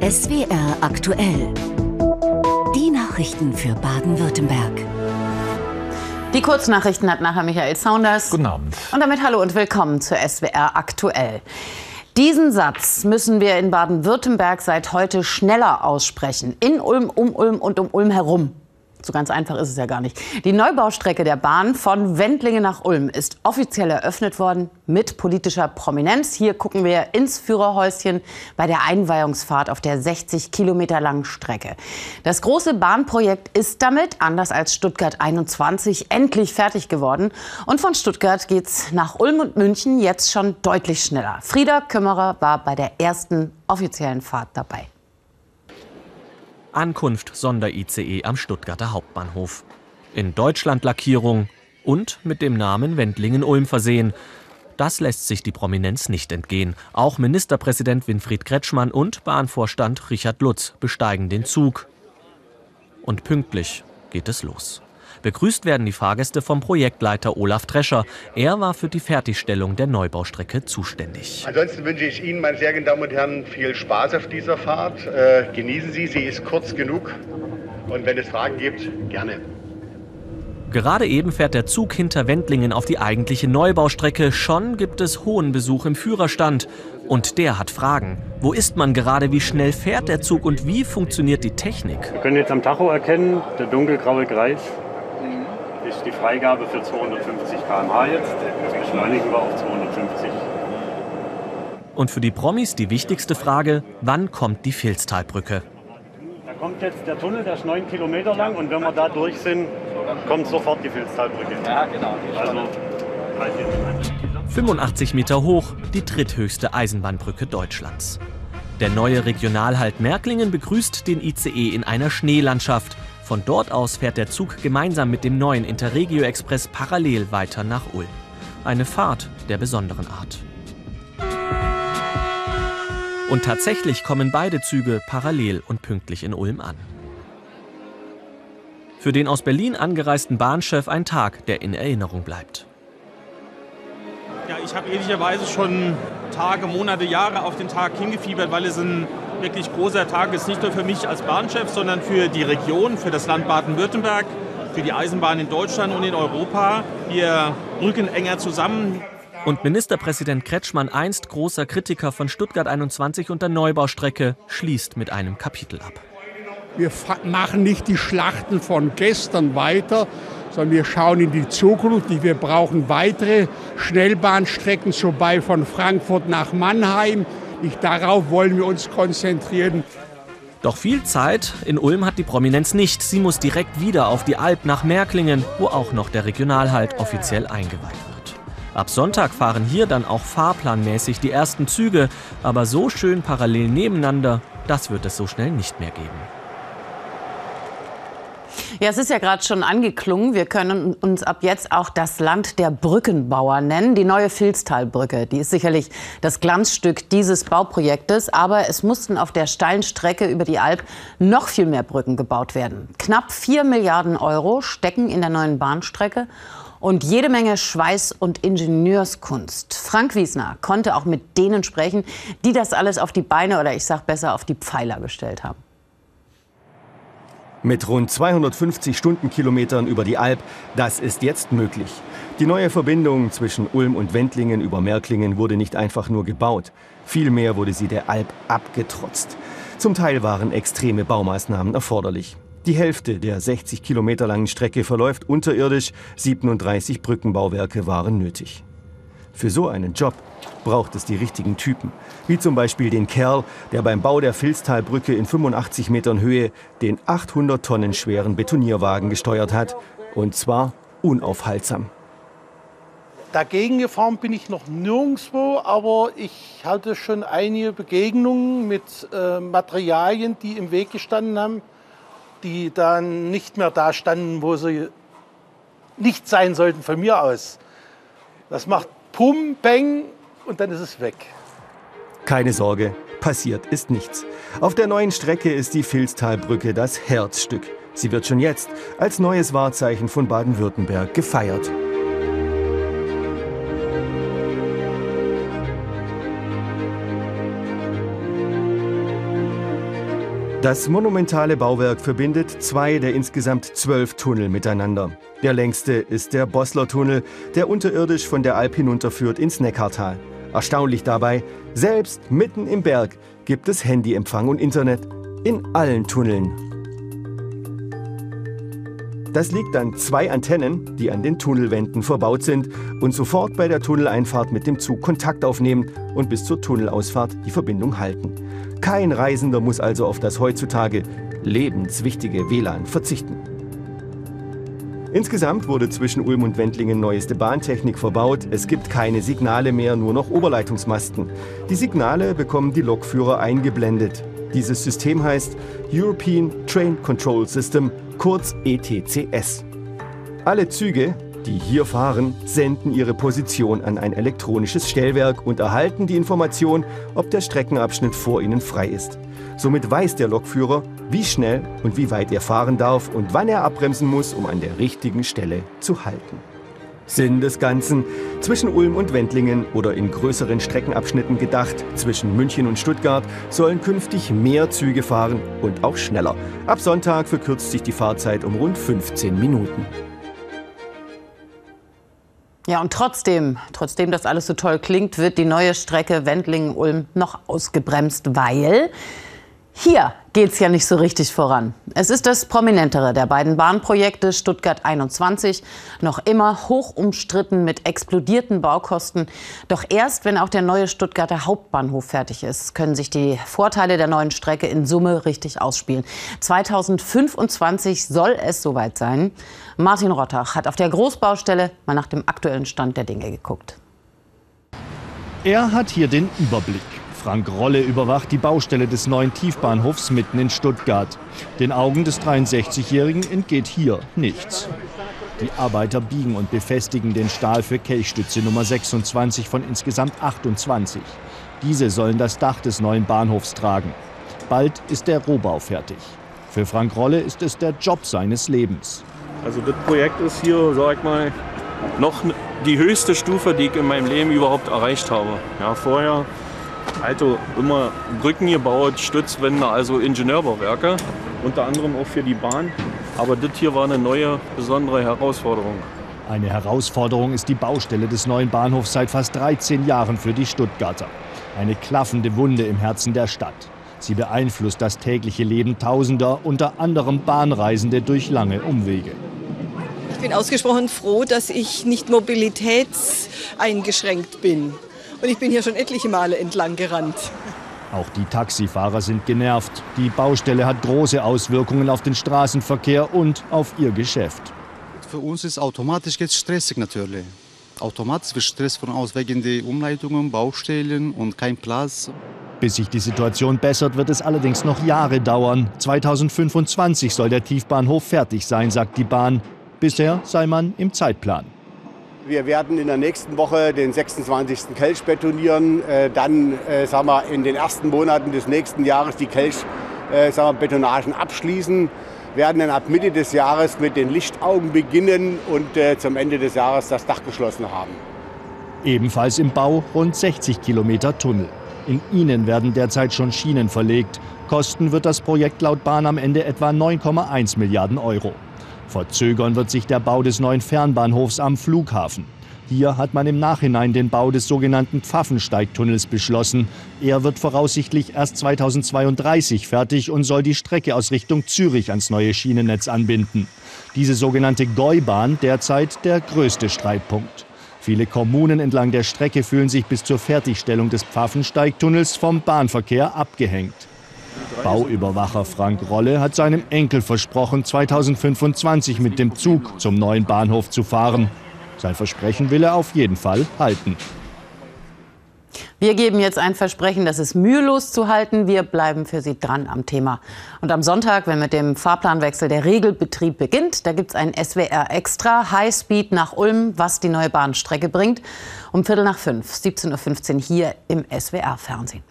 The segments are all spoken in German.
SWR aktuell. Die Nachrichten für Baden-Württemberg. Die Kurznachrichten hat nachher Michael Saunders. Guten Abend. Und damit hallo und willkommen zur SWR aktuell. Diesen Satz müssen wir in Baden-Württemberg seit heute schneller aussprechen. In Ulm, um Ulm und um Ulm herum. So ganz einfach ist es ja gar nicht. Die Neubaustrecke der Bahn von Wendlingen nach Ulm ist offiziell eröffnet worden mit politischer Prominenz. Hier gucken wir ins Führerhäuschen bei der Einweihungsfahrt auf der 60 Kilometer langen Strecke. Das große Bahnprojekt ist damit, anders als Stuttgart 21, endlich fertig geworden. Und von Stuttgart geht's nach Ulm und München jetzt schon deutlich schneller. Frieda Kümmerer war bei der ersten offiziellen Fahrt dabei. Ankunft Sonder-ICE am Stuttgarter Hauptbahnhof. In Deutschland-Lackierung und mit dem Namen Wendlingen-Ulm versehen. Das lässt sich die Prominenz nicht entgehen. Auch Ministerpräsident Winfried Kretschmann und Bahnvorstand Richard Lutz besteigen den Zug. Und pünktlich geht es los. Begrüßt werden die Fahrgäste vom Projektleiter Olaf Drescher. Er war für die Fertigstellung der Neubaustrecke zuständig. Ansonsten wünsche ich Ihnen, meine sehr geehrten Damen und Herren, viel Spaß auf dieser Fahrt. Äh, genießen Sie, sie ist kurz genug. Und wenn es Fragen gibt, gerne. Gerade eben fährt der Zug hinter Wendlingen auf die eigentliche Neubaustrecke. Schon gibt es hohen Besuch im Führerstand. Und der hat Fragen. Wo ist man gerade? Wie schnell fährt der Zug? Und wie funktioniert die Technik? Wir können jetzt am Tacho erkennen, der dunkelgraue Kreis ist die Freigabe für 250 km/h jetzt. Das beschleunigen wir auf 250. Und für die Promis die wichtigste Frage, wann kommt die Filztalbrücke? Da kommt jetzt der Tunnel, der ist 9 Kilometer lang und wenn wir da durch sind, kommt sofort die Filztalbrücke. Ja, genau. Also 85 Meter hoch, die dritthöchste Eisenbahnbrücke Deutschlands. Der neue Regionalhalt Märklingen begrüßt den ICE in einer Schneelandschaft. Von dort aus fährt der Zug gemeinsam mit dem neuen Interregio Express parallel weiter nach Ulm. Eine Fahrt der besonderen Art. Und tatsächlich kommen beide Züge parallel und pünktlich in Ulm an. Für den aus Berlin angereisten Bahnchef ein Tag, der in Erinnerung bleibt. Ja, ich habe ehrlicherweise schon Tage, Monate, Jahre auf den Tag hingefiebert, weil es ein wirklich großer Tag ist, nicht nur für mich als Bahnchef, sondern für die Region, für das Land Baden-Württemberg, für die Eisenbahn in Deutschland und in Europa. Wir rücken enger zusammen. Und Ministerpräsident Kretschmann, einst großer Kritiker von Stuttgart 21 und der Neubaustrecke, schließt mit einem Kapitel ab. Wir machen nicht die Schlachten von gestern weiter, sondern wir schauen in die Zukunft. Wir brauchen weitere Schnellbahnstrecken, so bei von Frankfurt nach Mannheim. Nicht darauf wollen wir uns konzentrieren. Doch viel Zeit in Ulm hat die Prominenz nicht. Sie muss direkt wieder auf die Alp nach Märklingen, wo auch noch der Regionalhalt offiziell eingeweiht wird. Ab Sonntag fahren hier dann auch fahrplanmäßig die ersten Züge, aber so schön parallel nebeneinander, das wird es so schnell nicht mehr geben. Ja, es ist ja gerade schon angeklungen. Wir können uns ab jetzt auch das Land der Brückenbauer nennen. Die neue Filztalbrücke, die ist sicherlich das Glanzstück dieses Bauprojektes. Aber es mussten auf der steilen Strecke über die Alp noch viel mehr Brücken gebaut werden. Knapp 4 Milliarden Euro stecken in der neuen Bahnstrecke und jede Menge Schweiß und Ingenieurskunst. Frank Wiesner konnte auch mit denen sprechen, die das alles auf die Beine oder ich sag besser auf die Pfeiler gestellt haben. Mit rund 250 Stundenkilometern über die Alp, das ist jetzt möglich. Die neue Verbindung zwischen Ulm und Wendlingen über Märklingen wurde nicht einfach nur gebaut, vielmehr wurde sie der Alp abgetrotzt. Zum Teil waren extreme Baumaßnahmen erforderlich. Die Hälfte der 60 Kilometer langen Strecke verläuft unterirdisch, 37 Brückenbauwerke waren nötig. Für so einen Job braucht es die richtigen Typen, wie zum Beispiel den Kerl, der beim Bau der Filztalbrücke in 85 Metern Höhe den 800 Tonnen schweren Betonierwagen gesteuert hat, und zwar unaufhaltsam. Dagegen gefahren bin ich noch nirgendwo, aber ich hatte schon einige Begegnungen mit äh, Materialien, die im Weg gestanden haben, die dann nicht mehr da standen, wo sie nicht sein sollten von mir aus. Das macht Pum, Bang und dann ist es weg. Keine Sorge, passiert ist nichts. Auf der neuen Strecke ist die Filztalbrücke das Herzstück. Sie wird schon jetzt als neues Wahrzeichen von Baden-Württemberg gefeiert. Das monumentale Bauwerk verbindet zwei der insgesamt zwölf Tunnel miteinander. Der längste ist der Bossler-Tunnel, der unterirdisch von der Alp hinunterführt ins Neckartal. Erstaunlich dabei, selbst mitten im Berg gibt es Handyempfang und Internet in allen Tunneln. Das liegt an zwei Antennen, die an den Tunnelwänden verbaut sind und sofort bei der Tunneleinfahrt mit dem Zug Kontakt aufnehmen und bis zur Tunnelausfahrt die Verbindung halten. Kein Reisender muss also auf das heutzutage lebenswichtige WLAN verzichten. Insgesamt wurde zwischen Ulm und Wendlingen neueste Bahntechnik verbaut. Es gibt keine Signale mehr, nur noch Oberleitungsmasten. Die Signale bekommen die Lokführer eingeblendet. Dieses System heißt European Train Control System, kurz ETCS. Alle Züge, die hier fahren, senden ihre Position an ein elektronisches Stellwerk und erhalten die Information, ob der Streckenabschnitt vor ihnen frei ist. Somit weiß der Lokführer, wie schnell und wie weit er fahren darf und wann er abbremsen muss, um an der richtigen Stelle zu halten. Sinn des Ganzen. Zwischen Ulm und Wendlingen oder in größeren Streckenabschnitten gedacht, zwischen München und Stuttgart, sollen künftig mehr Züge fahren und auch schneller. Ab Sonntag verkürzt sich die Fahrzeit um rund 15 Minuten. Ja, und trotzdem, trotzdem das alles so toll klingt, wird die neue Strecke Wendlingen-Ulm noch ausgebremst, weil hier geht es ja nicht so richtig voran. Es ist das prominentere der beiden Bahnprojekte Stuttgart 21, noch immer hoch umstritten mit explodierten Baukosten. Doch erst, wenn auch der neue Stuttgarter Hauptbahnhof fertig ist, können sich die Vorteile der neuen Strecke in Summe richtig ausspielen. 2025 soll es soweit sein. Martin Rottach hat auf der Großbaustelle mal nach dem aktuellen Stand der Dinge geguckt. Er hat hier den Überblick. Frank Rolle überwacht die Baustelle des neuen Tiefbahnhofs mitten in Stuttgart. Den Augen des 63-Jährigen entgeht hier nichts. Die Arbeiter biegen und befestigen den Stahl für Kelchstütze Nummer 26 von insgesamt 28. Diese sollen das Dach des neuen Bahnhofs tragen. Bald ist der Rohbau fertig. Für Frank Rolle ist es der Job seines Lebens. Also das Projekt ist hier, sag ich mal, noch die höchste Stufe, die ich in meinem Leben überhaupt erreicht habe. Ja, vorher also immer Brücken gebaut, Stützwände, also Ingenieurbauwerke, unter anderem auch für die Bahn. Aber das hier war eine neue, besondere Herausforderung. Eine Herausforderung ist die Baustelle des neuen Bahnhofs seit fast 13 Jahren für die Stuttgarter. Eine klaffende Wunde im Herzen der Stadt. Sie beeinflusst das tägliche Leben Tausender, unter anderem Bahnreisende durch lange Umwege. Ich bin ausgesprochen froh, dass ich nicht mobilitätseingeschränkt bin. Und ich bin hier schon etliche Male entlang gerannt. Auch die Taxifahrer sind genervt. Die Baustelle hat große Auswirkungen auf den Straßenverkehr und auf ihr Geschäft. Für uns ist automatisch jetzt stressig natürlich. Automatisch wird Stress von aus wegen der Umleitungen, Baustellen und kein Platz. Bis sich die Situation bessert, wird es allerdings noch Jahre dauern. 2025 soll der Tiefbahnhof fertig sein, sagt die Bahn. Bisher sei man im Zeitplan. Wir werden in der nächsten Woche den 26. Kelch betonieren. Äh, dann äh, sagen wir, in den ersten Monaten des nächsten Jahres die Kelch-Betonagen äh, abschließen. Werden dann ab Mitte des Jahres mit den Lichtaugen beginnen und zum Ende des Jahres das Dach geschlossen haben. Ebenfalls im Bau rund 60 Kilometer Tunnel. In ihnen werden derzeit schon Schienen verlegt. Kosten wird das Projekt laut Bahn am Ende etwa 9,1 Milliarden Euro. Verzögern wird sich der Bau des neuen Fernbahnhofs am Flughafen. Hier hat man im Nachhinein den Bau des sogenannten Pfaffensteigtunnels beschlossen. Er wird voraussichtlich erst 2032 fertig und soll die Strecke aus Richtung Zürich ans neue Schienennetz anbinden. Diese sogenannte Gäubahn derzeit der größte Streitpunkt. Viele Kommunen entlang der Strecke fühlen sich bis zur Fertigstellung des Pfaffensteigtunnels vom Bahnverkehr abgehängt. Bauüberwacher Frank Rolle hat seinem Enkel versprochen, 2025 mit dem Zug zum neuen Bahnhof zu fahren. Sein Versprechen will er auf jeden Fall halten. Wir geben jetzt ein Versprechen, das ist mühelos zu halten. Wir bleiben für Sie dran am Thema. Und am Sonntag, wenn mit dem Fahrplanwechsel der Regelbetrieb beginnt, da gibt es ein SWR Extra Highspeed nach Ulm, was die neue Bahnstrecke bringt. Um Viertel nach fünf, 17.15 Uhr hier im SWR-Fernsehen.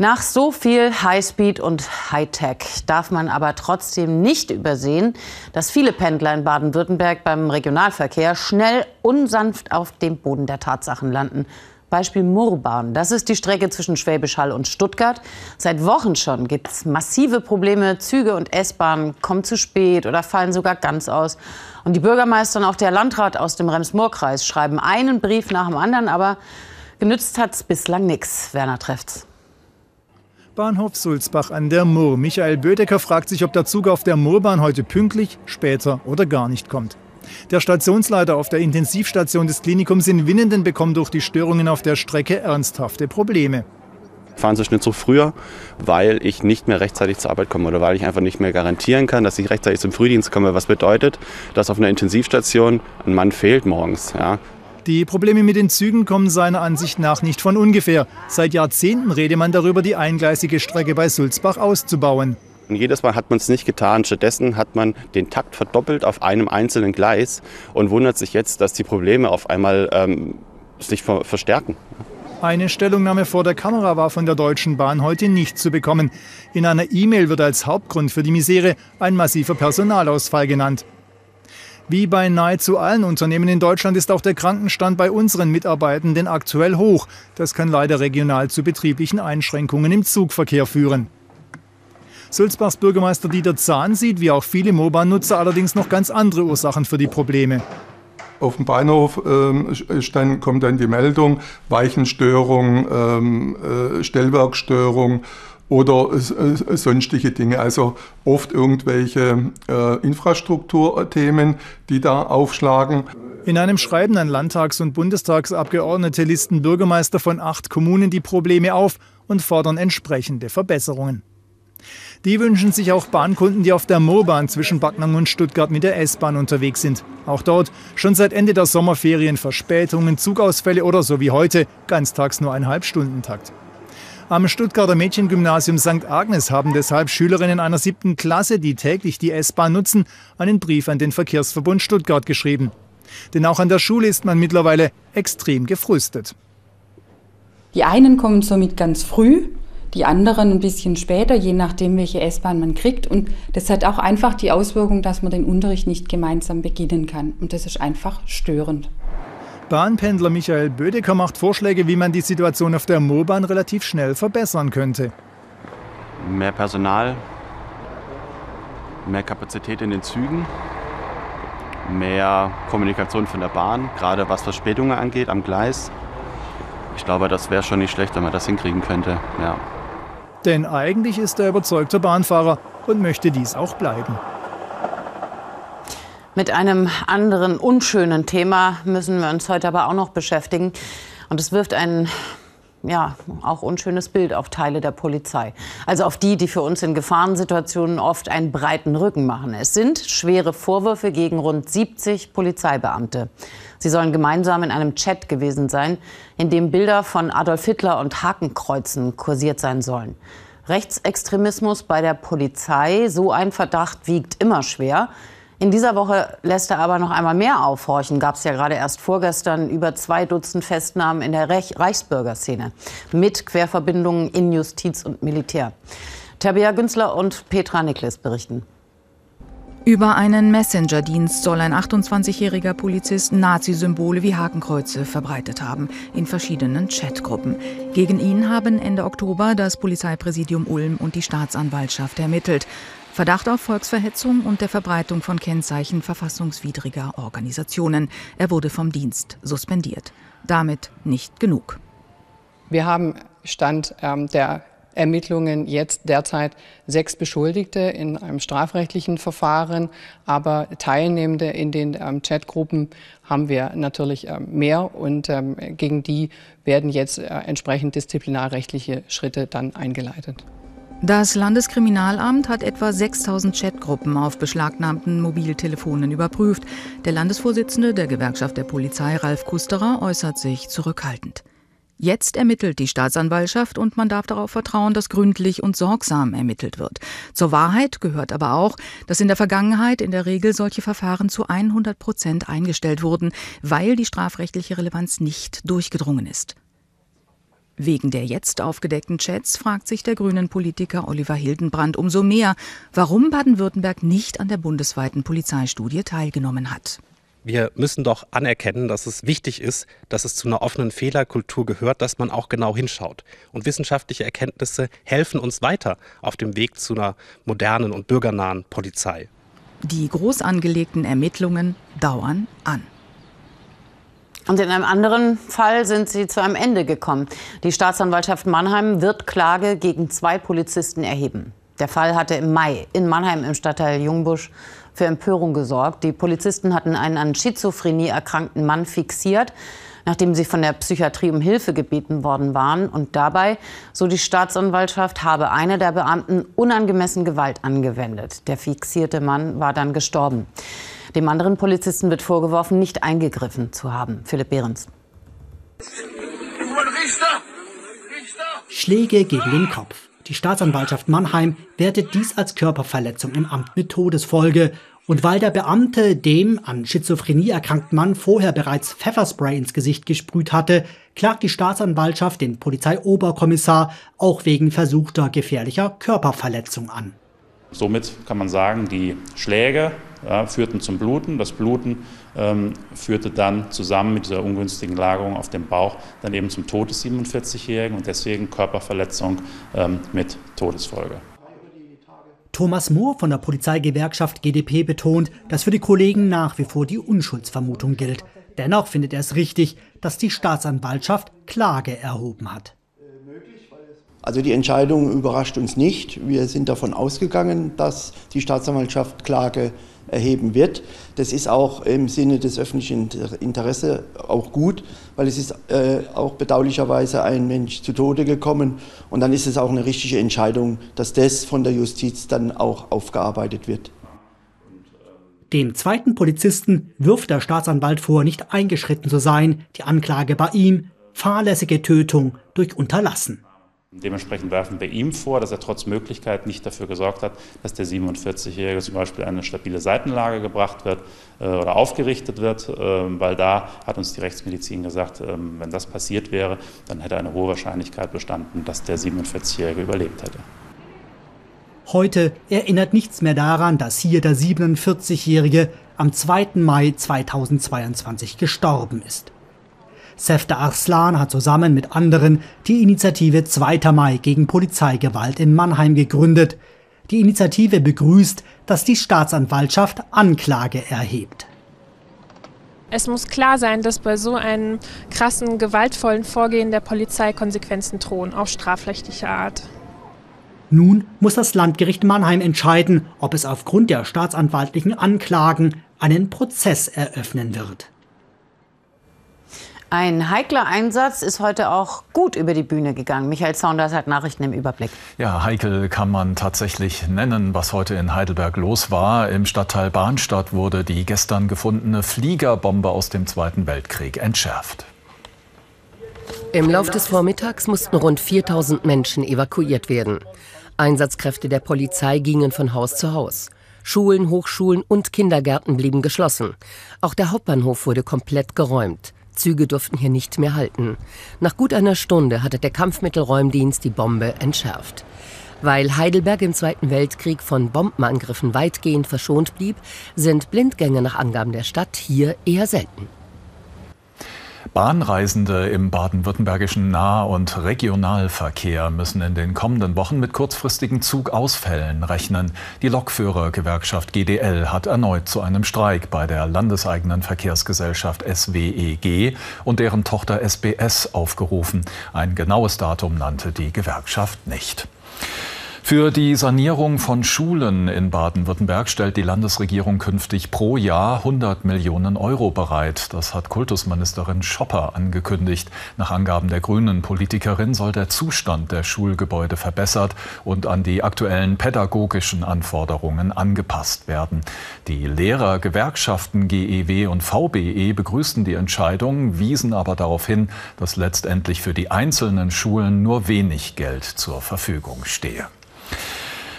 Nach so viel Highspeed und Hightech darf man aber trotzdem nicht übersehen, dass viele Pendler in Baden-Württemberg beim Regionalverkehr schnell unsanft auf dem Boden der Tatsachen landen. Beispiel Murrbahn. Das ist die Strecke zwischen Schwäbisch Hall und Stuttgart. Seit Wochen schon gibt es massive Probleme. Züge und S-Bahnen kommen zu spät oder fallen sogar ganz aus. Und die Bürgermeister und auch der Landrat aus dem Rems-Murr-Kreis schreiben einen Brief nach dem anderen, aber genützt hat es bislang nichts. Werner Treffts. Bahnhof Sulzbach an der Murr. Michael Bödecker fragt sich, ob der Zug auf der Murrbahn heute pünktlich, später oder gar nicht kommt. Der Stationsleiter auf der Intensivstation des Klinikums in Winnenden bekommt durch die Störungen auf der Strecke ernsthafte Probleme. Fahren Sie Schnitt so früher, weil ich nicht mehr rechtzeitig zur Arbeit komme oder weil ich einfach nicht mehr garantieren kann, dass ich rechtzeitig zum Frühdienst komme. Was bedeutet, dass auf einer Intensivstation ein Mann fehlt morgens. Ja. Die Probleme mit den Zügen kommen seiner Ansicht nach nicht von ungefähr. Seit Jahrzehnten rede man darüber, die eingleisige Strecke bei Sulzbach auszubauen. Und jedes Mal hat man es nicht getan. Stattdessen hat man den Takt verdoppelt auf einem einzelnen Gleis und wundert sich jetzt, dass die Probleme auf einmal ähm, sich ver verstärken. Eine Stellungnahme vor der Kamera war von der Deutschen Bahn heute nicht zu bekommen. In einer E-Mail wird als Hauptgrund für die Misere ein massiver Personalausfall genannt. Wie bei nahezu allen Unternehmen in Deutschland ist auch der Krankenstand bei unseren Mitarbeitenden aktuell hoch. Das kann leider regional zu betrieblichen Einschränkungen im Zugverkehr führen. Sulzbachs Bürgermeister Dieter Zahn sieht, wie auch viele Moban-Nutzer, allerdings noch ganz andere Ursachen für die Probleme. Auf dem Bahnhof ähm, dann, kommt dann die Meldung, Weichenstörung, ähm, äh, Stellwerkstörung oder sonstige Dinge. Also oft irgendwelche äh, Infrastrukturthemen, die da aufschlagen. In einem Schreiben an Landtags- und Bundestagsabgeordnete listen Bürgermeister von acht Kommunen die Probleme auf und fordern entsprechende Verbesserungen. Die wünschen sich auch Bahnkunden, die auf der Moorbahn zwischen Backnang und Stuttgart mit der S-Bahn unterwegs sind. Auch dort schon seit Ende der Sommerferien Verspätungen, Zugausfälle oder so wie heute ganztags nur ein Halbstundentakt. Am Stuttgarter Mädchengymnasium St. Agnes haben deshalb Schülerinnen einer siebten Klasse, die täglich die S-Bahn nutzen, einen Brief an den Verkehrsverbund Stuttgart geschrieben. Denn auch an der Schule ist man mittlerweile extrem gefrustet. Die einen kommen somit ganz früh die anderen ein bisschen später, je nachdem, welche S-Bahn man kriegt. Und das hat auch einfach die Auswirkung, dass man den Unterricht nicht gemeinsam beginnen kann. Und das ist einfach störend. Bahnpendler Michael Bödecker macht Vorschläge, wie man die Situation auf der Moorbahn relativ schnell verbessern könnte. Mehr Personal, mehr Kapazität in den Zügen, mehr Kommunikation von der Bahn, gerade was Verspätungen angeht am Gleis. Ich glaube, das wäre schon nicht schlecht, wenn man das hinkriegen könnte. Ja. Denn eigentlich ist er überzeugter Bahnfahrer und möchte dies auch bleiben. Mit einem anderen unschönen Thema müssen wir uns heute aber auch noch beschäftigen. Und es wirft ein ja, auch unschönes Bild auf Teile der Polizei. Also auf die, die für uns in Gefahrensituationen oft einen breiten Rücken machen. Es sind schwere Vorwürfe gegen rund 70 Polizeibeamte. Sie sollen gemeinsam in einem Chat gewesen sein, in dem Bilder von Adolf Hitler und Hakenkreuzen kursiert sein sollen. Rechtsextremismus bei der Polizei, so ein Verdacht wiegt immer schwer. In dieser Woche lässt er aber noch einmal mehr aufhorchen. Gab es ja gerade erst vorgestern über zwei Dutzend Festnahmen in der Rech Reichsbürgerszene mit Querverbindungen in Justiz und Militär. Tabea Günzler und Petra Nikles berichten. Über einen Messenger-Dienst soll ein 28-jähriger Polizist Nazi-Symbole wie Hakenkreuze verbreitet haben in verschiedenen Chatgruppen. Gegen ihn haben Ende Oktober das Polizeipräsidium Ulm und die Staatsanwaltschaft ermittelt. Verdacht auf Volksverhetzung und der Verbreitung von Kennzeichen verfassungswidriger Organisationen. Er wurde vom Dienst suspendiert. Damit nicht genug. Wir haben Stand ähm, der Ermittlungen jetzt derzeit sechs Beschuldigte in einem strafrechtlichen Verfahren, aber Teilnehmende in den ähm, Chatgruppen haben wir natürlich ähm, mehr und ähm, gegen die werden jetzt äh, entsprechend disziplinarrechtliche Schritte dann eingeleitet. Das Landeskriminalamt hat etwa 6000 Chatgruppen auf beschlagnahmten Mobiltelefonen überprüft. Der Landesvorsitzende der Gewerkschaft der Polizei, Ralf Kusterer, äußert sich zurückhaltend. Jetzt ermittelt die Staatsanwaltschaft und man darf darauf vertrauen, dass gründlich und sorgsam ermittelt wird. Zur Wahrheit gehört aber auch, dass in der Vergangenheit in der Regel solche Verfahren zu 100 Prozent eingestellt wurden, weil die strafrechtliche Relevanz nicht durchgedrungen ist. Wegen der jetzt aufgedeckten Chats fragt sich der grünen Politiker Oliver Hildenbrand umso mehr, warum Baden-Württemberg nicht an der bundesweiten Polizeistudie teilgenommen hat. wir müssen doch anerkennen, dass es wichtig ist, dass es zu einer offenen Fehlerkultur gehört, dass man auch genau hinschaut. Und wissenschaftliche Erkenntnisse helfen uns weiter auf dem Weg zu einer modernen und bürgernahen Polizei. Die groß angelegten Ermittlungen dauern an. Und in einem anderen Fall sind sie zu einem Ende gekommen. Die Staatsanwaltschaft Mannheim wird Klage gegen zwei Polizisten erheben. Der Fall hatte im Mai in Mannheim im Stadtteil Jungbusch für Empörung gesorgt. Die Polizisten hatten einen an Schizophrenie erkrankten Mann fixiert, nachdem sie von der Psychiatrie um Hilfe gebeten worden waren. Und dabei, so die Staatsanwaltschaft, habe einer der Beamten unangemessen Gewalt angewendet. Der fixierte Mann war dann gestorben. Dem anderen Polizisten wird vorgeworfen, nicht eingegriffen zu haben. Philipp Behrens. Schläge gegen den Kopf. Die Staatsanwaltschaft Mannheim wertet dies als Körperverletzung im Amt mit Todesfolge. Und weil der Beamte dem an Schizophrenie erkrankten Mann vorher bereits Pfefferspray ins Gesicht gesprüht hatte, klagt die Staatsanwaltschaft den Polizeioberkommissar auch wegen versuchter gefährlicher Körperverletzung an. Somit kann man sagen, die Schläge ja, führten zum Bluten. Das Bluten ähm, führte dann zusammen mit dieser ungünstigen Lagerung auf dem Bauch dann eben zum Tod des 47-Jährigen und deswegen Körperverletzung ähm, mit Todesfolge. Thomas Mohr von der Polizeigewerkschaft GdP betont, dass für die Kollegen nach wie vor die Unschuldsvermutung gilt. Dennoch findet er es richtig, dass die Staatsanwaltschaft Klage erhoben hat. Also die Entscheidung überrascht uns nicht. Wir sind davon ausgegangen, dass die Staatsanwaltschaft Klage erheben wird. Das ist auch im Sinne des öffentlichen Interesses auch gut, weil es ist äh, auch bedauerlicherweise ein Mensch zu Tode gekommen. Und dann ist es auch eine richtige Entscheidung, dass das von der Justiz dann auch aufgearbeitet wird. Dem zweiten Polizisten wirft der Staatsanwalt vor, nicht eingeschritten zu sein. Die Anklage bei ihm fahrlässige Tötung durch Unterlassen. Dementsprechend werfen wir ihm vor, dass er trotz Möglichkeit nicht dafür gesorgt hat, dass der 47-Jährige zum Beispiel eine stabile Seitenlage gebracht wird äh, oder aufgerichtet wird, äh, weil da hat uns die Rechtsmedizin gesagt, äh, wenn das passiert wäre, dann hätte eine hohe Wahrscheinlichkeit bestanden, dass der 47-Jährige überlebt hätte. Heute erinnert nichts mehr daran, dass hier der 47-Jährige am 2. Mai 2022 gestorben ist. Sefta Arslan hat zusammen mit anderen die Initiative 2. Mai gegen Polizeigewalt in Mannheim gegründet. Die Initiative begrüßt, dass die Staatsanwaltschaft Anklage erhebt. Es muss klar sein, dass bei so einem krassen, gewaltvollen Vorgehen der Polizei Konsequenzen drohen, auch strafrechtlicher Art. Nun muss das Landgericht Mannheim entscheiden, ob es aufgrund der staatsanwaltlichen Anklagen einen Prozess eröffnen wird. Ein heikler Einsatz ist heute auch gut über die Bühne gegangen. Michael Saunders hat Nachrichten im Überblick. Ja, heikel kann man tatsächlich nennen, was heute in Heidelberg los war. Im Stadtteil Bahnstadt wurde die gestern gefundene Fliegerbombe aus dem Zweiten Weltkrieg entschärft. Im Lauf des Vormittags mussten rund 4000 Menschen evakuiert werden. Einsatzkräfte der Polizei gingen von Haus zu Haus. Schulen, Hochschulen und Kindergärten blieben geschlossen. Auch der Hauptbahnhof wurde komplett geräumt. Züge durften hier nicht mehr halten. Nach gut einer Stunde hatte der Kampfmittelräumdienst die Bombe entschärft. Weil Heidelberg im Zweiten Weltkrieg von Bombenangriffen weitgehend verschont blieb, sind Blindgänge nach Angaben der Stadt hier eher selten. Bahnreisende im baden-württembergischen Nah- und Regionalverkehr müssen in den kommenden Wochen mit kurzfristigen Zugausfällen rechnen. Die Lokführergewerkschaft GDL hat erneut zu einem Streik bei der landeseigenen Verkehrsgesellschaft SWEG und deren Tochter SBS aufgerufen. Ein genaues Datum nannte die Gewerkschaft nicht. Für die Sanierung von Schulen in Baden-Württemberg stellt die Landesregierung künftig pro Jahr 100 Millionen Euro bereit. Das hat Kultusministerin Schopper angekündigt. Nach Angaben der grünen Politikerin soll der Zustand der Schulgebäude verbessert und an die aktuellen pädagogischen Anforderungen angepasst werden. Die Lehrergewerkschaften GEW und VBE begrüßten die Entscheidung, wiesen aber darauf hin, dass letztendlich für die einzelnen Schulen nur wenig Geld zur Verfügung stehe.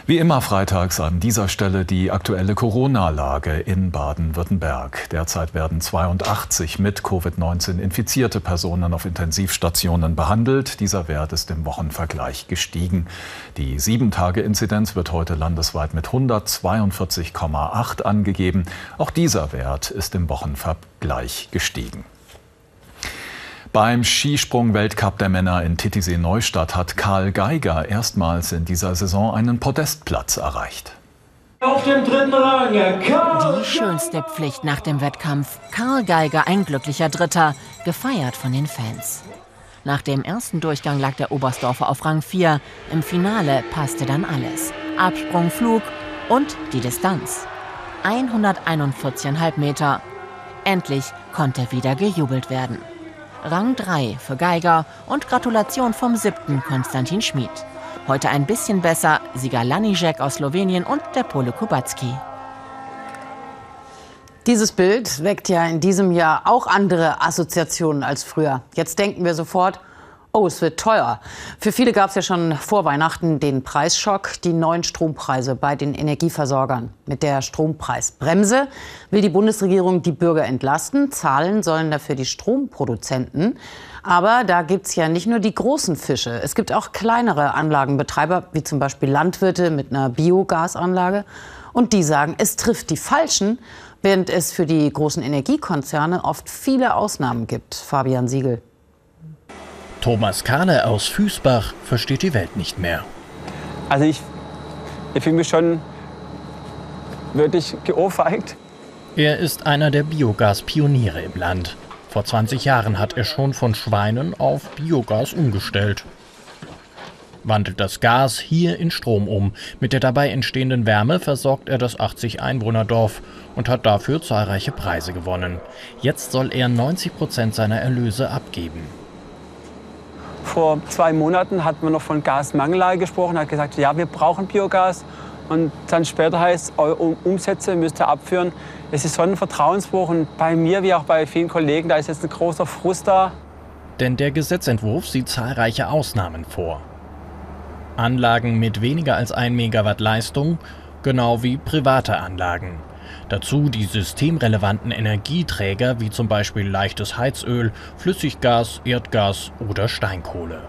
Wie immer freitags an dieser Stelle die aktuelle Corona-Lage in Baden-Württemberg. Derzeit werden 82 mit Covid-19 infizierte Personen auf Intensivstationen behandelt. Dieser Wert ist im Wochenvergleich gestiegen. Die 7-Tage-Inzidenz wird heute landesweit mit 142,8 angegeben. Auch dieser Wert ist im Wochenvergleich gestiegen. Beim Skisprung-Weltcup der Männer in Titisee-Neustadt hat Karl Geiger erstmals in dieser Saison einen Podestplatz erreicht. Auf dem dritten Rang, Karl Die schönste Pflicht nach dem Wettkampf. Karl Geiger, ein glücklicher Dritter, gefeiert von den Fans. Nach dem ersten Durchgang lag der Oberstdorfer auf Rang 4. Im Finale passte dann alles. Absprung, Flug und die Distanz. 141,5 Meter. Endlich konnte wieder gejubelt werden. Rang 3 für Geiger und Gratulation vom siebten Konstantin Schmid. Heute ein bisschen besser Sieger Lanijek aus Slowenien und der Pole Kubacki. Dieses Bild weckt ja in diesem Jahr auch andere Assoziationen als früher. Jetzt denken wir sofort, Oh, es wird teuer. Für viele gab es ja schon vor Weihnachten den Preisschock, die neuen Strompreise bei den Energieversorgern. Mit der Strompreisbremse will die Bundesregierung die Bürger entlasten. Zahlen sollen dafür die Stromproduzenten. Aber da gibt es ja nicht nur die großen Fische. Es gibt auch kleinere Anlagenbetreiber, wie zum Beispiel Landwirte mit einer Biogasanlage. Und die sagen, es trifft die Falschen, während es für die großen Energiekonzerne oft viele Ausnahmen gibt. Fabian Siegel. Thomas Kahle aus Füßbach versteht die Welt nicht mehr. Also ich, ich fühle mich schon wirklich geohrfeigt. Er ist einer der Biogas-Pioniere im Land. Vor 20 Jahren hat er schon von Schweinen auf Biogas umgestellt. Wandelt das Gas hier in Strom um. Mit der dabei entstehenden Wärme versorgt er das 80 Einwohnerdorf und hat dafür zahlreiche Preise gewonnen. Jetzt soll er 90 Prozent seiner Erlöse abgeben. Vor zwei Monaten hat man noch von Gasmangellage gesprochen, hat gesagt, ja, wir brauchen Biogas. Und dann später heißt, eure Umsätze müsst ihr abführen. Es ist so ein Vertrauensbruch und bei mir wie auch bei vielen Kollegen, da ist jetzt ein großer Frust da. Denn der Gesetzentwurf sieht zahlreiche Ausnahmen vor. Anlagen mit weniger als 1 Megawatt Leistung, genau wie private Anlagen. Dazu die systemrelevanten Energieträger wie zum Beispiel leichtes Heizöl, Flüssiggas, Erdgas oder Steinkohle.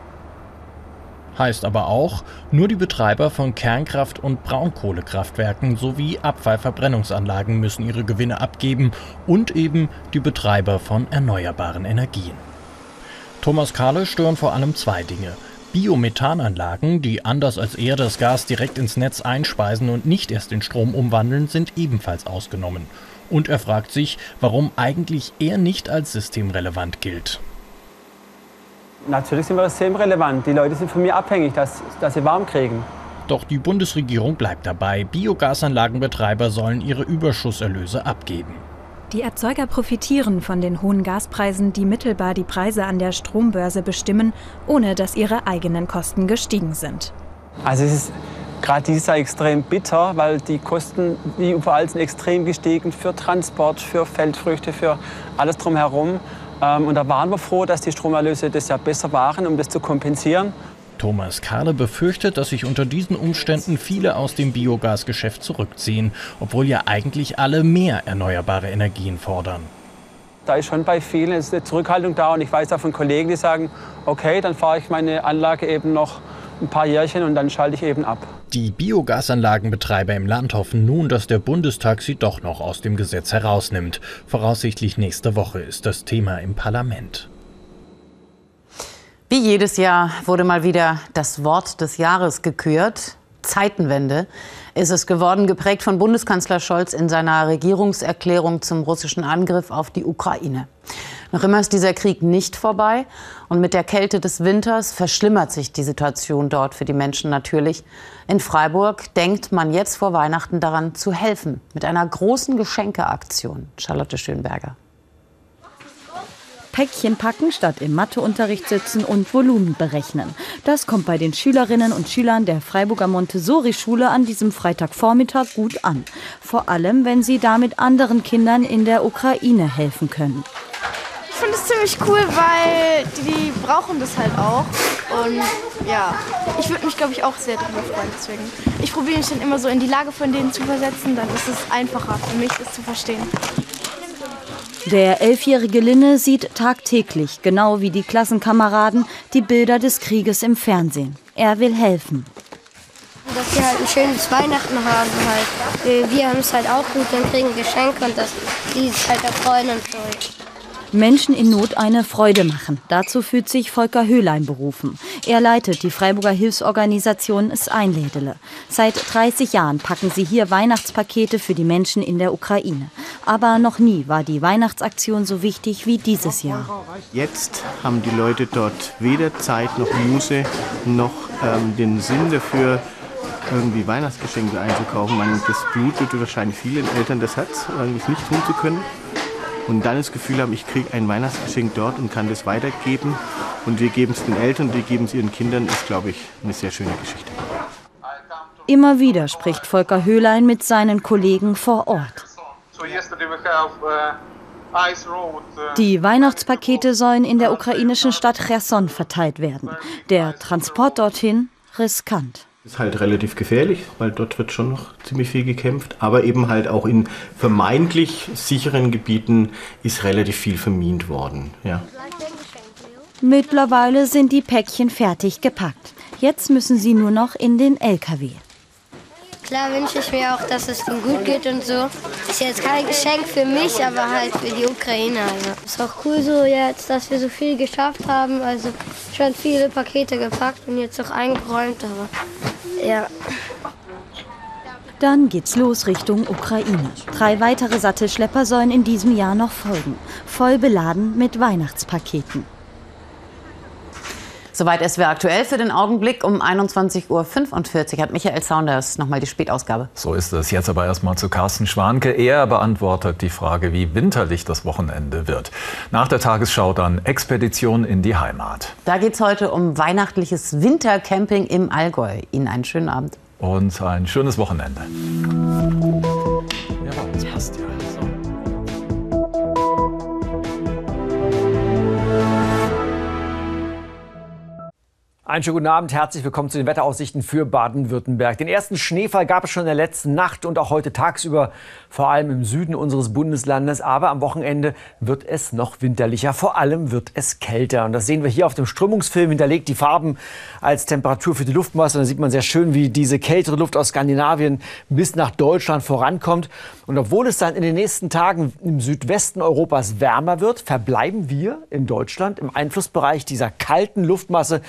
Heißt aber auch, nur die Betreiber von Kernkraft- und Braunkohlekraftwerken sowie Abfallverbrennungsanlagen müssen ihre Gewinne abgeben und eben die Betreiber von erneuerbaren Energien. Thomas Kahle stören vor allem zwei Dinge – Biomethananlagen, die anders als er das Gas direkt ins Netz einspeisen und nicht erst in Strom umwandeln, sind ebenfalls ausgenommen. Und er fragt sich, warum eigentlich er nicht als systemrelevant gilt. Natürlich sind wir systemrelevant. Die Leute sind von mir abhängig, dass, dass sie warm kriegen. Doch die Bundesregierung bleibt dabei. Biogasanlagenbetreiber sollen ihre Überschusserlöse abgeben. Die Erzeuger profitieren von den hohen Gaspreisen, die mittelbar die Preise an der Strombörse bestimmen, ohne dass ihre eigenen Kosten gestiegen sind. Also es ist gerade dieses Jahr extrem bitter, weil die Kosten wie überall sind extrem gestiegen für Transport, für Feldfrüchte, für alles drumherum. Ähm, und da waren wir froh, dass die Stromerlöse das Jahr besser waren, um das zu kompensieren. Thomas Kahle befürchtet, dass sich unter diesen Umständen viele aus dem Biogasgeschäft zurückziehen, obwohl ja eigentlich alle mehr erneuerbare Energien fordern. Da ist schon bei vielen eine Zurückhaltung da und ich weiß auch von Kollegen, die sagen, okay, dann fahre ich meine Anlage eben noch ein paar Jährchen und dann schalte ich eben ab. Die Biogasanlagenbetreiber im Land hoffen nun, dass der Bundestag sie doch noch aus dem Gesetz herausnimmt. Voraussichtlich nächste Woche ist das Thema im Parlament. Wie jedes Jahr wurde mal wieder das Wort des Jahres gekürt. Zeitenwende ist es geworden, geprägt von Bundeskanzler Scholz in seiner Regierungserklärung zum russischen Angriff auf die Ukraine. Noch immer ist dieser Krieg nicht vorbei und mit der Kälte des Winters verschlimmert sich die Situation dort für die Menschen natürlich. In Freiburg denkt man jetzt vor Weihnachten daran zu helfen mit einer großen Geschenkeaktion. Charlotte Schönberger. Päckchen packen statt im Matheunterricht sitzen und Volumen berechnen. Das kommt bei den Schülerinnen und Schülern der Freiburger Montessori-Schule an diesem Freitagvormittag gut an. Vor allem, wenn sie damit anderen Kindern in der Ukraine helfen können. finde es ziemlich cool, weil die, die, brauchen das halt auch. Und ja, ich würde mich, glaube ich, auch sehr darüber freuen. Deswegen. Ich probiere mich dann immer so in die Lage von denen zu versetzen, dann ist es einfacher für mich, das zu verstehen. Der elfjährige Linne sieht tagtäglich, genau wie die Klassenkameraden, die Bilder des Krieges im Fernsehen. Er will helfen. Dass sie halt ein schönes Weihnachten haben halt. Wir haben es halt auch gut und kriegen Geschenke und dass die sich halt erfreuen und so. Menschen in Not eine Freude machen. Dazu fühlt sich Volker Höhlein berufen. Er leitet die Freiburger Hilfsorganisation Es Einlädele. Seit 30 Jahren packen sie hier Weihnachtspakete für die Menschen in der Ukraine. Aber noch nie war die Weihnachtsaktion so wichtig wie dieses Jahr. Jetzt haben die Leute dort weder Zeit noch Muße noch ähm, den Sinn dafür, irgendwie Weihnachtsgeschenke einzukaufen. Man, das blutet wahrscheinlich vielen Eltern das Herz, eigentlich nicht tun zu können. Und dann das Gefühl haben, ich kriege ein Weihnachtsgeschenk dort und kann das weitergeben. Und wir geben es den Eltern wir geben es ihren Kindern, ist, glaube ich, eine sehr schöne Geschichte. Immer wieder spricht Volker Höhlein mit seinen Kollegen vor Ort. Die Weihnachtspakete sollen in der ukrainischen Stadt Cherson verteilt werden. Der Transport dorthin riskant. Ist halt relativ gefährlich, weil dort wird schon noch ziemlich viel gekämpft. Aber eben halt auch in vermeintlich sicheren Gebieten ist relativ viel vermint worden. Ja. Mittlerweile sind die Päckchen fertig gepackt. Jetzt müssen sie nur noch in den LKW. Klar wünsche ich mir auch, dass es ihnen gut geht und so. Ist jetzt kein Geschenk für mich, aber halt für die Ukraine. Also. Ist auch cool so jetzt, dass wir so viel geschafft haben. Also schon viele Pakete gepackt und jetzt auch eingeräumt. Aber ja. Dann geht's los Richtung Ukraine. Drei weitere Sattelschlepper sollen in diesem Jahr noch folgen. Voll beladen mit Weihnachtspaketen. Soweit es wäre aktuell für den Augenblick. Um 21.45 Uhr hat Michael Saunders nochmal die Spätausgabe. So ist es. Jetzt aber erstmal zu Carsten Schwanke. Er beantwortet die Frage, wie winterlich das Wochenende wird. Nach der Tagesschau dann Expedition in die Heimat. Da geht es heute um weihnachtliches Wintercamping im Allgäu. Ihnen einen schönen Abend. Und ein schönes Wochenende. Ja, das passt ja. Einen schönen guten Abend, herzlich willkommen zu den Wetteraussichten für Baden-Württemberg. Den ersten Schneefall gab es schon in der letzten Nacht und auch heute tagsüber, vor allem im Süden unseres Bundeslandes. Aber am Wochenende wird es noch winterlicher, vor allem wird es kälter. Und das sehen wir hier auf dem Strömungsfilm, hinterlegt die Farben als Temperatur für die Luftmasse. Und da sieht man sehr schön, wie diese kältere Luft aus Skandinavien bis nach Deutschland vorankommt. Und obwohl es dann in den nächsten Tagen im Südwesten Europas wärmer wird, verbleiben wir in Deutschland im Einflussbereich dieser kalten Luftmasse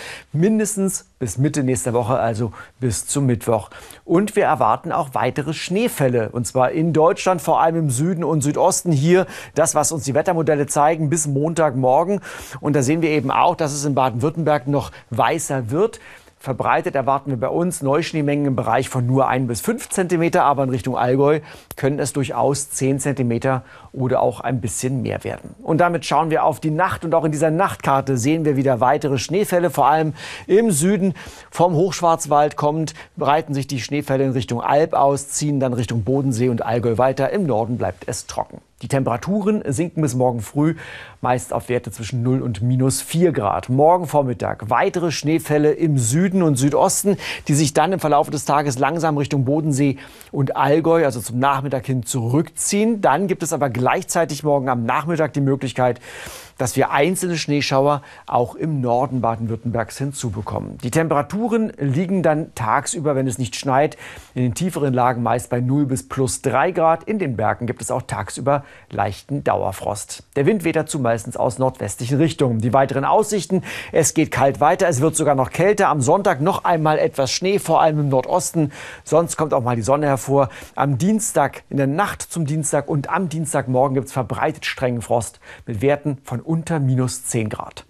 mindestens bis Mitte nächster Woche, also bis zum Mittwoch. Und wir erwarten auch weitere Schneefälle, und zwar in Deutschland, vor allem im Süden und Südosten. Hier das, was uns die Wettermodelle zeigen, bis Montagmorgen. Und da sehen wir eben auch, dass es in Baden-Württemberg noch weißer wird. Verbreitet erwarten wir bei uns Neuschneemengen im Bereich von nur 1 bis 5 cm, aber in Richtung Allgäu können es durchaus 10 cm oder auch ein bisschen mehr werden. Und damit schauen wir auf die Nacht und auch in dieser Nachtkarte sehen wir wieder weitere Schneefälle, vor allem im Süden vom Hochschwarzwald kommend, breiten sich die Schneefälle in Richtung Alb aus, ziehen dann Richtung Bodensee und Allgäu weiter. Im Norden bleibt es trocken. Die Temperaturen sinken bis morgen früh, meist auf Werte zwischen 0 und minus 4 Grad. Morgen Vormittag weitere Schneefälle im Süden und Südosten, die sich dann im Verlauf des Tages langsam Richtung Bodensee und Allgäu, also zum Nachmittag hin, zurückziehen. Dann gibt es aber gleichzeitig morgen am Nachmittag die Möglichkeit, dass wir einzelne Schneeschauer auch im Norden Baden-Württembergs hinzubekommen. Die Temperaturen liegen dann tagsüber, wenn es nicht schneit, in den tieferen Lagen meist bei 0 bis plus 3 Grad. In den Bergen gibt es auch tagsüber leichten Dauerfrost. Der Wind weht dazu meistens aus nordwestlichen Richtungen. Die weiteren Aussichten, es geht kalt weiter, es wird sogar noch kälter. Am Sonntag noch einmal etwas Schnee, vor allem im Nordosten. Sonst kommt auch mal die Sonne hervor. Am Dienstag, in der Nacht zum Dienstag und am Dienstagmorgen gibt es verbreitet strengen Frost mit Werten von unter minus 10 Grad.